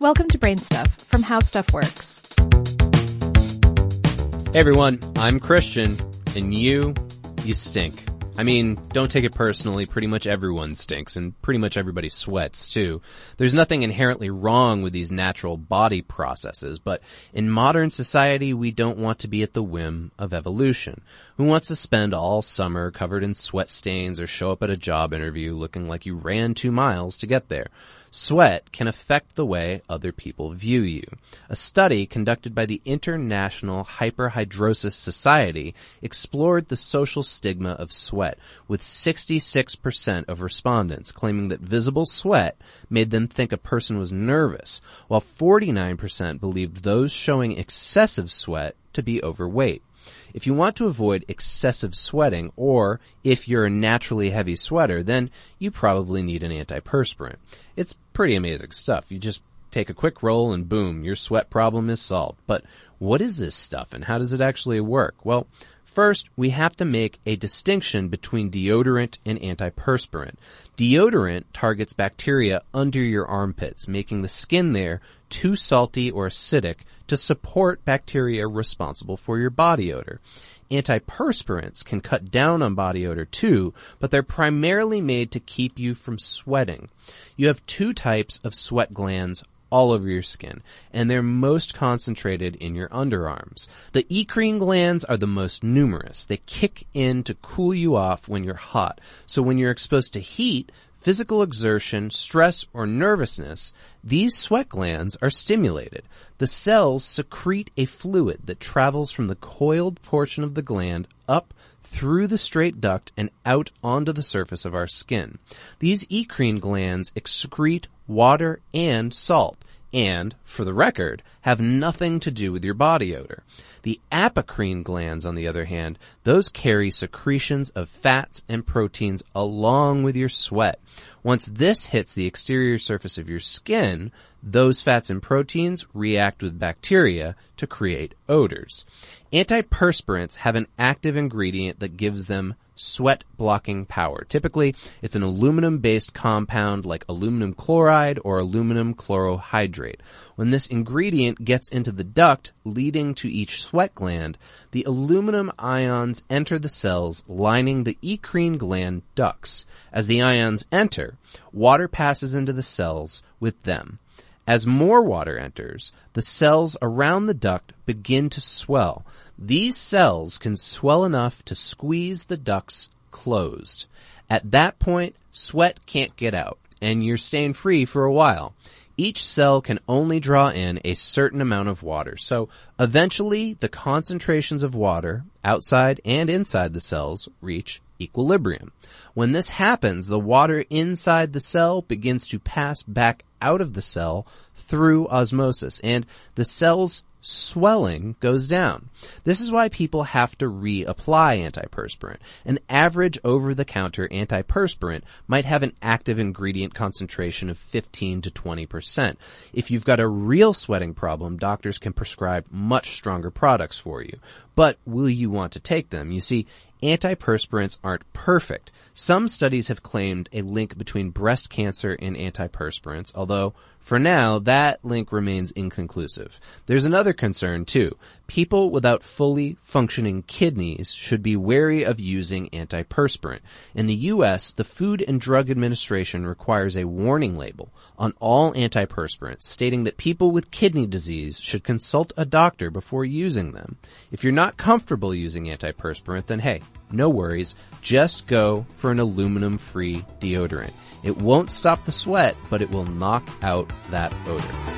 Welcome to Brain Stuff from How Stuff Works. Hey everyone, I'm Christian, and you, you stink. I mean, don't take it personally, pretty much everyone stinks, and pretty much everybody sweats too. There's nothing inherently wrong with these natural body processes, but in modern society we don't want to be at the whim of evolution. Who wants to spend all summer covered in sweat stains or show up at a job interview looking like you ran two miles to get there? Sweat can affect the way other people view you. A study conducted by the International Hyperhidrosis Society explored the social stigma of sweat, with 66% of respondents claiming that visible sweat made them think a person was nervous, while 49% believed those showing excessive sweat to be overweight. If you want to avoid excessive sweating, or if you're a naturally heavy sweater, then you probably need an antiperspirant. It's pretty amazing stuff. You just take a quick roll and boom, your sweat problem is solved. But what is this stuff and how does it actually work? Well, First, we have to make a distinction between deodorant and antiperspirant. Deodorant targets bacteria under your armpits, making the skin there too salty or acidic to support bacteria responsible for your body odor. Antiperspirants can cut down on body odor too, but they're primarily made to keep you from sweating. You have two types of sweat glands all over your skin, and they're most concentrated in your underarms. The eccrine glands are the most numerous. They kick in to cool you off when you're hot. So when you're exposed to heat, physical exertion, stress, or nervousness, these sweat glands are stimulated. The cells secrete a fluid that travels from the coiled portion of the gland up through the straight duct and out onto the surface of our skin. These eccrine glands excrete water and salt and, for the record, have nothing to do with your body odor. The apocrine glands, on the other hand, those carry secretions of fats and proteins along with your sweat. Once this hits the exterior surface of your skin, those fats and proteins react with bacteria to create odors. Antiperspirants have an active ingredient that gives them sweat blocking power. Typically, it's an aluminum based compound like aluminum chloride or aluminum chlorohydrate. When this ingredient gets into the duct leading to each sweat gland, the aluminum ions enter the cells lining the eccrine gland ducts. As the ions enter, water passes into the cells with them. As more water enters, the cells around the duct begin to swell. These cells can swell enough to squeeze the ducts closed. At that point, sweat can't get out, and you're staying free for a while. Each cell can only draw in a certain amount of water, so eventually the concentrations of water outside and inside the cells reach equilibrium. When this happens, the water inside the cell begins to pass back out of the cell through osmosis, and the cell's swelling goes down. This is why people have to reapply antiperspirant. An average over-the-counter antiperspirant might have an active ingredient concentration of 15 to 20%. If you've got a real sweating problem, doctors can prescribe much stronger products for you. But will you want to take them? You see, antiperspirants aren't perfect. Some studies have claimed a link between breast cancer and antiperspirants, although for now that link remains inconclusive. There's another concern too. People without fully functioning kidneys should be wary of using antiperspirant. In the US, the Food and Drug Administration requires a warning label on all antiperspirants stating that people with kidney disease should consult a doctor before using them. If you're not comfortable using antiperspirant, then hey, no worries. Just go for an aluminum free deodorant. It won't stop the sweat, but it will knock out that odor.